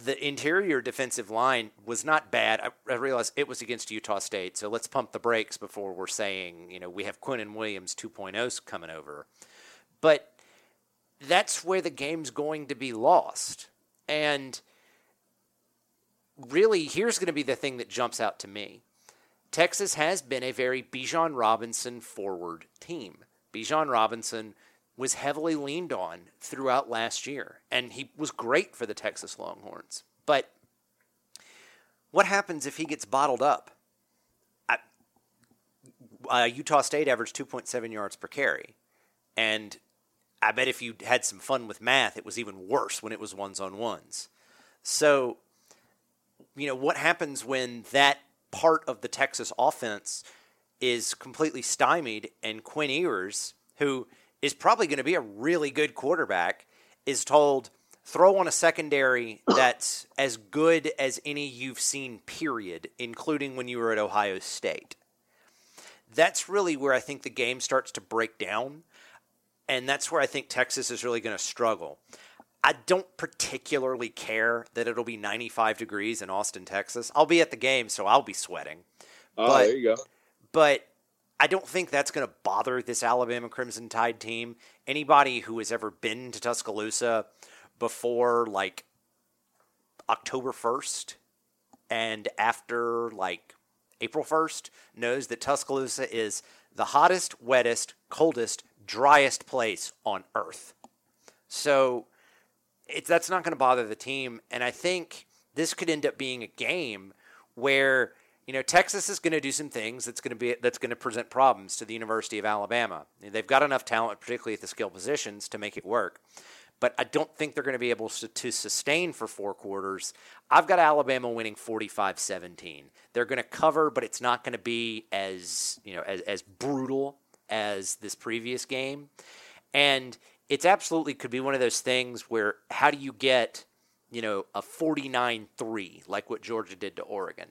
the interior defensive line was not bad. I, I realize it was against Utah State, so let's pump the brakes before we're saying, you know, we have Quinnen Williams 2.0s coming over. But that's where the game's going to be lost. And really, here's going to be the thing that jumps out to me. Texas has been a very Bijan Robinson forward team. Bijan Robinson was heavily leaned on throughout last year, and he was great for the Texas Longhorns. But what happens if he gets bottled up? I, uh, Utah State averaged 2.7 yards per carry, and I bet if you had some fun with math, it was even worse when it was ones on ones. So, you know, what happens when that part of the Texas offense is completely stymied and Quinn Ewers, who – is probably going to be a really good quarterback, is told throw on a secondary that's as good as any you've seen, period, including when you were at Ohio State. That's really where I think the game starts to break down. And that's where I think Texas is really going to struggle. I don't particularly care that it'll be 95 degrees in Austin, Texas. I'll be at the game, so I'll be sweating. Oh, but, there you go. But I don't think that's going to bother this Alabama Crimson Tide team. Anybody who has ever been to Tuscaloosa before like October 1st and after like April 1st knows that Tuscaloosa is the hottest, wettest, coldest, driest place on earth. So it's that's not going to bother the team and I think this could end up being a game where you know, Texas is going to do some things that's going to be that's going to present problems to the University of Alabama. They've got enough talent, particularly at the skill positions, to make it work. But I don't think they're going to be able to, sustain for four quarters. I've got Alabama winning 45-17. They're going to cover, but it's not going to be as you know as, as brutal as this previous game. And it's absolutely could be one of those things where how do you get you know a 49-3 like what Georgia did to Oregon?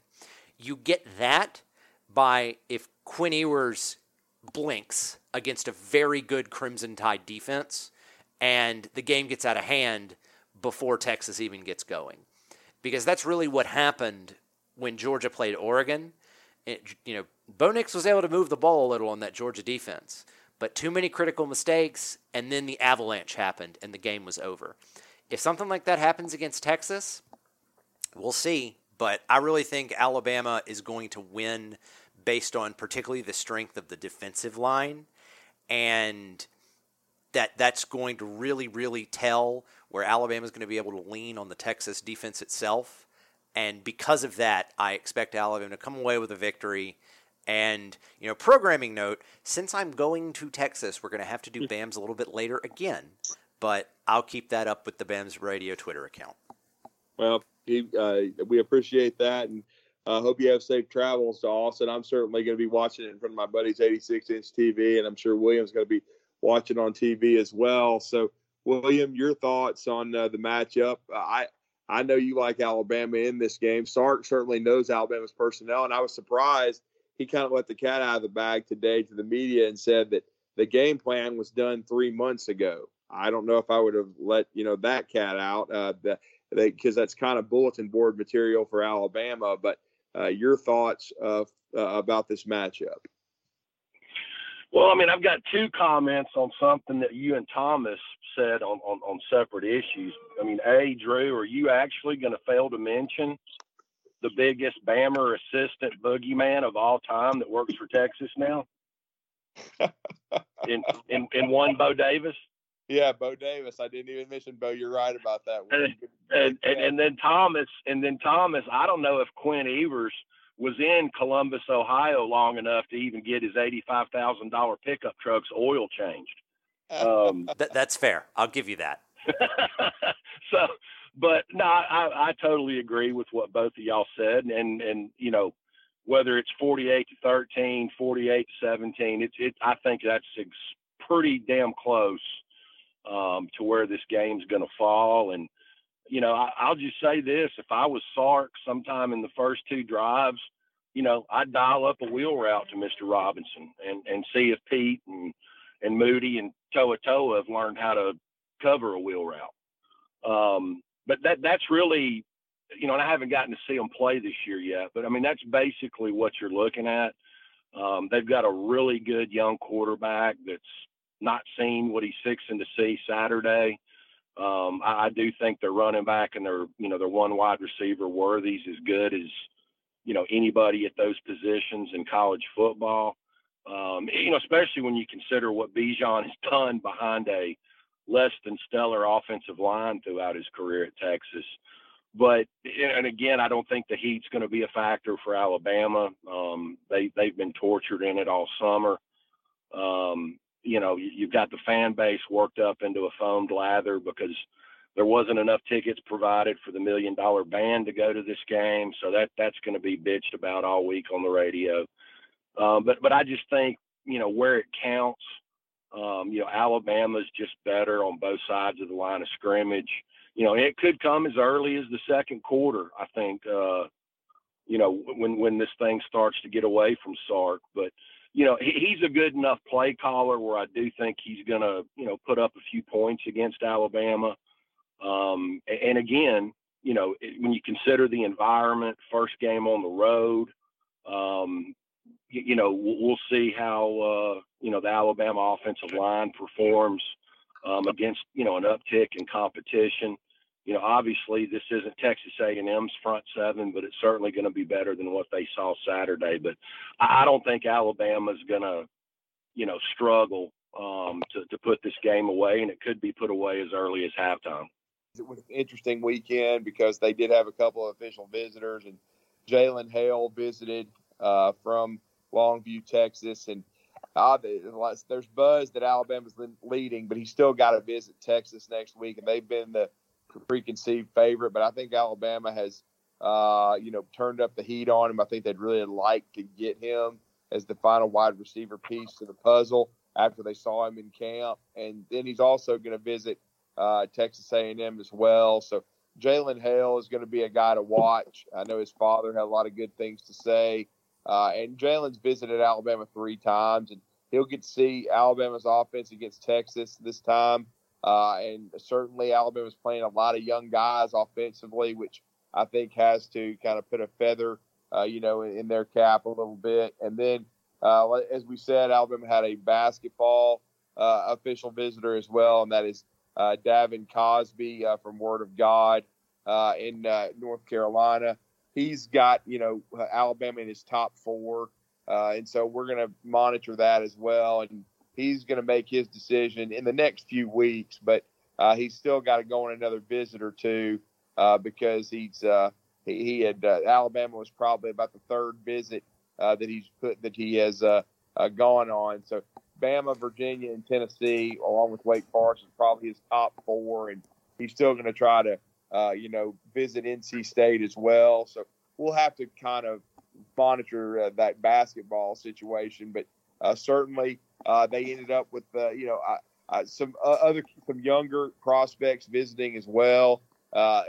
You get that by if Quinn Ewers blinks against a very good Crimson Tide defense and the game gets out of hand before Texas even gets going. Because that's really what happened when Georgia played Oregon. It, you know, Bo Nix was able to move the ball a little on that Georgia defense, but too many critical mistakes, and then the avalanche happened and the game was over. If something like that happens against Texas, we'll see. But I really think Alabama is going to win based on particularly the strength of the defensive line. And that that's going to really really tell where Alabama is going to be able to lean on the Texas defense itself. And because of that I expect Alabama to come away with a victory. And you know programming note since I'm going to Texas we're going to have to do hmm. BAMS a little bit later again. But I'll keep that up with the BAMS radio Twitter account. Well uh, we appreciate that, and I uh, hope you have safe travels to Austin. I'm certainly going to be watching it in front of my buddy's 86 inch TV, and I'm sure William's going to be watching on TV as well. So, William, your thoughts on uh, the matchup? I I know you like Alabama in this game. Sark certainly knows Alabama's personnel, and I was surprised he kind of let the cat out of the bag today to the media and said that the game plan was done three months ago. I don't know if I would have let you know that cat out uh, because that's kind of bulletin board material for Alabama. But uh, your thoughts uh, about this matchup? Well, I mean, I've got two comments on something that you and Thomas said on, on, on separate issues. I mean, A, Drew, are you actually going to fail to mention the biggest Bammer assistant boogeyman of all time that works for Texas now? in, in in one Bo Davis? Yeah, Bo Davis. I didn't even mention Bo. You're right about that. And, and, and, and then Thomas, and then Thomas. I don't know if Quinn Ewers – was in Columbus, Ohio, long enough to even get his eighty-five thousand dollar pickup truck's oil changed. Um, Th- that's fair. I'll give you that. so, but no, I, I totally agree with what both of y'all said, and and you know whether it's forty-eight to 13, 48 to seventeen, it's it. I think that's ex- pretty damn close um, to where this game's going to fall, and you know, I, will just say this: if I was Sark sometime in the first two drives, you know, I'd dial up a wheel route to Mr. Robinson and and see if Pete and and Moody and To'oTo'o have learned how to cover a wheel route. Um, but that that's really, you know, and I haven't gotten to see them play this year yet. But I mean, that's basically what you're looking at. Um, they've got a really good young quarterback that's not seen what he's fixing to see Saturday. Um, I, I, do think their running back and their, you know, their one wide receiver Worthy's as good as, you know, anybody at those positions in college football. Um, you know, especially when you consider what Bijan has done behind a less than stellar offensive line throughout his career at Texas. But and again, I don't think the heat's going to be a factor for Alabama. Um, they they've been tortured in it all summer. Um, you know, you've got the fan base worked up into a foamed lather because there wasn't enough tickets provided for the million dollar band to go to this game. So that that's going to be bitched about all week on the radio. Um, but but I just think you know where it counts. Um, you know, Alabama's just better on both sides of the line of scrimmage. You know, it could come as early as the second quarter. I think. Uh, you know, when when this thing starts to get away from Sark, but you know, he's a good enough play caller where I do think he's going to, you know, put up a few points against Alabama. Um, and again, you know, when you consider the environment, first game on the road, um, you, know, we'll, we'll, see how, uh, you know, the Alabama offensive line performs um, against, you know, an uptick in competition you know, obviously this isn't Texas A&M's front seven, but it's certainly going to be better than what they saw Saturday. But I don't think Alabama's going to, you know, struggle um, to, to put this game away, and it could be put away as early as halftime. It was an interesting weekend because they did have a couple of official visitors, and Jalen Hale visited uh, from Longview, Texas, and uh, there's buzz that Alabama's leading, but he's still got to visit Texas next week, and they've been the preconceived favorite, but I think Alabama has, uh, you know, turned up the heat on him. I think they'd really like to get him as the final wide receiver piece to the puzzle after they saw him in camp, and then he's also going to visit uh, Texas A&M as well. So Jalen Hale is going to be a guy to watch. I know his father had a lot of good things to say, uh, and Jalen's visited Alabama three times, and he'll get to see Alabama's offense against Texas this time. Uh, and certainly Alabama's playing a lot of young guys offensively, which I think has to kind of put a feather, uh, you know, in, in, their cap a little bit. And then, uh, as we said, Alabama had a basketball uh, official visitor as well, and that is uh, Davin Cosby uh, from Word of God in North Carolina. He's got, you know, Alabama in his top four. and so we're going to monitor that as well. And he's going to make his decision in the next few weeks, but uh, he's still got to go on another visit or two uh, because he's uh, he, he, had uh, Alabama was probably about the third visit uh, that he's put that he has uh, gone on. So Bama, Virginia, and Tennessee, along with Wake Forest, is probably his top four, and he's still going to try to you know visit NC State as well. So we'll have to kind of monitor that basketball situation, but certainly uh, they ended up with uh, you know uh, uh some uh, other some younger prospects visiting as well uh,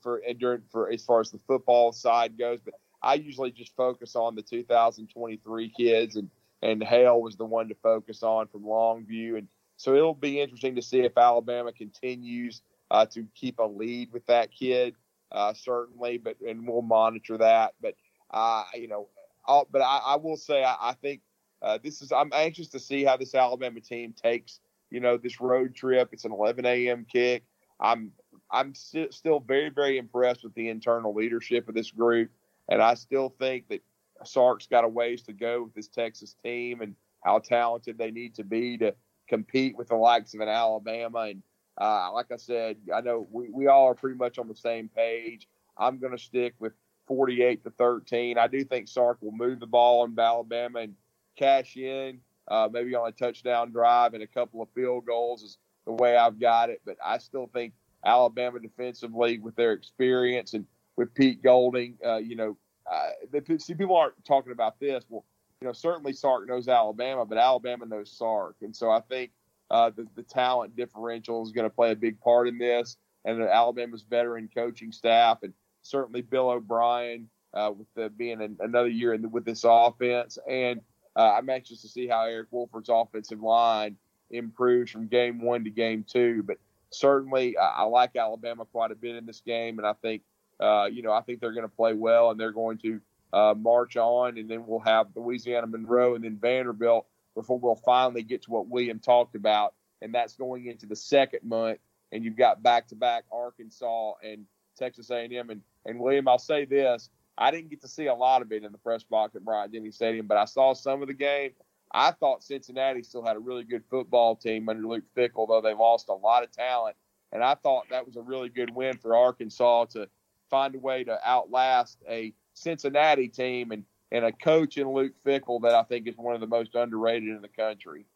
for during for as far as the football side goes. But I usually just focus on the 2023 kids, and and Hale was the one to focus on from Longview, and so it'll be interesting to see if Alabama continues uh, to keep a lead with that kid, uh, certainly, but and we'll monitor that. But uh, you know, I'll, but I, I, will say I, I think uh, this is I'm anxious to see how this Alabama team takes you know this road trip. It's an 11 a.m. kick. I'm I'm st- still very very impressed with the internal leadership of this group, and I still think that Sark's got a ways to go with this Texas team and how talented they need to be to compete with the likes of an Alabama. And uh, like I said, I know we, we all are pretty much on the same page. I'm going to stick with 48 to 13. I do think Sark will move the ball in Alabama and cash in, uh, maybe on a touchdown drive and a couple of field goals is the way I've got it. But I still think Alabama defensively with their experience and with Pete Golding, uh, you know, uh, the, see people aren't talking about this. Well, you know, certainly Sark knows Alabama, but Alabama knows Sark, and so I think uh, the, the talent differential is going to play a big part in this. And Alabama's veteran coaching staff, and certainly Bill O'Brien uh, with the, being an, another year in the, with this offense. And uh, I'm anxious to see how Eric Wolford's offensive line improves from game one to game two. But certainly, I, I like Alabama quite a bit in this game, and I think uh, you know I think they're going to play well, and they're going to uh, march on, and then we'll have Louisiana Monroe and then Vanderbilt before we'll finally get to what William talked about, and that's going into the second month. And you've got back-to-back Arkansas and Texas A&M. And, and William, I'll say this: I didn't get to see a lot of it in the press box at Bryant Denny Stadium, but I saw some of the game. I thought Cincinnati still had a really good football team under Luke Fickell, though they lost a lot of talent. And I thought that was a really good win for Arkansas to find a way to outlast a Cincinnati team and, and a coach in Luke Fickell that I think is one of the most underrated in the country.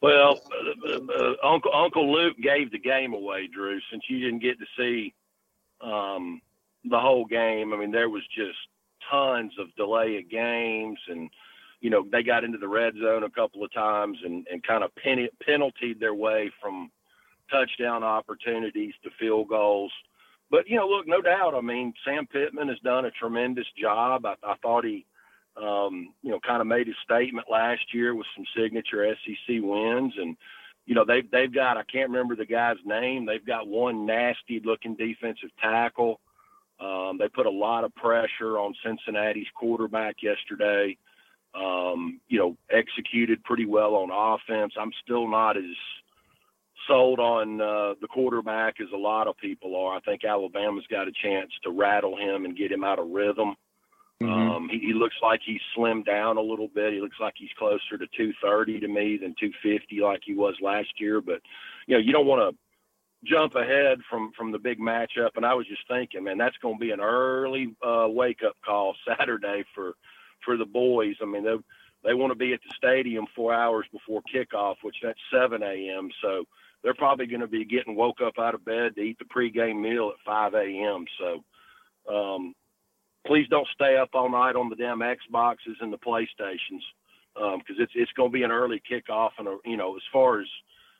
Well, uh, uh, Uncle Uncle Luke gave the game away, Drew. Since you didn't get to see um, the whole game, I mean, there was just tons of delay of games, and you know they got into the red zone a couple of times and and kind of pen- penaltied their way from touchdown opportunities to field goals but you know, look, no doubt. I mean, Sam Pittman has done a tremendous job. I, I thought he, um, you know, kind of made his statement last year with some signature SEC wins, and you know they've they've got I can't remember the guy's name. They've got one nasty looking defensive tackle. Um, they put a lot of pressure on Cincinnati's quarterback yesterday. Um, you know, executed pretty well on offense. I'm still not as sold on uh, the quarterback as a lot of people are. I think Alabama's got a chance to rattle him and get him out of rhythm. Mm-hmm. Um, he, he looks like he's slimmed down a little bit. He looks like he's closer to 230 to me than 250 like he was last year. But you know, you don't want to jump ahead from from the big matchup. And I was just thinking, man, that's going to be an early uh, wake up call Saturday for for the boys. I mean, they they want to be at the stadium four hours before kickoff, which that's 7 a.m. So they're probably going to be getting woke up out of bed to eat the pregame meal at 5 a.m. So um, please don't stay up all night on the damn Xboxes and the PlayStations because um, it's it's going to be an early kickoff and a, you know as far as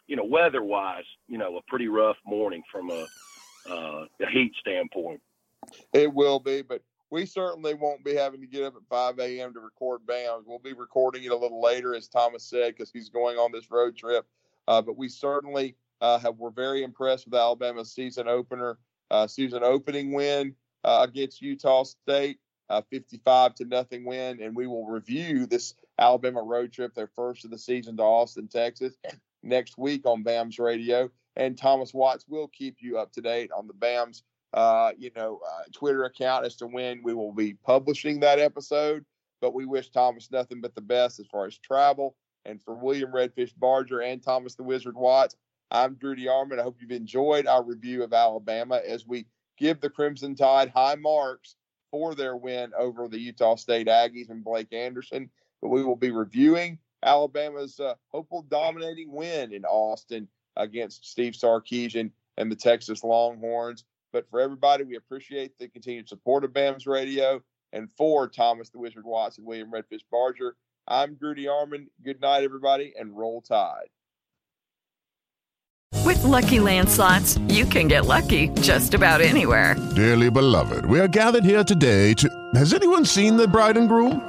you know weather wise, you know a pretty rough morning from a, uh, a heat standpoint. It will be, but we certainly won't be having to get up at 5 a.m. to record BAMs. We'll be recording it a little later, as Thomas said, because he's going on this road trip uh, but we certainly uh, have were very impressed with Alabama's season opener, uh, season opening win uh, against Utah State, uh, 55 to nothing win, and we will review this Alabama road trip, their first of the season to Austin, Texas, next week on BAMS Radio. And Thomas Watts will keep you up to date on the BAMS, uh, you know, Twitter account as to when we will be publishing that episode. But we wish Thomas nothing but the best as far as travel and for William Redfish Barger and Thomas the Wizard Watts, I'm Drew DeArmond. I hope you've enjoyed our review of Alabama as we give the Crimson Tide high marks for their win over the Utah State Aggies and Blake Anderson. But we will be reviewing Alabama's uh, hopeful dominating win in Austin against Steve Sarkisian and the Texas Longhorns. But for everybody, we appreciate the continued support of BAMS Radio. And for Thomas the Wizard Watson, William Redfish Barger, I'm Drew DeArmond. Good night, everybody, and roll tide. With With Lucky Land slots, you can get lucky just about anywhere. Dearly beloved, we are gathered here today to. Has anyone seen the bride and groom?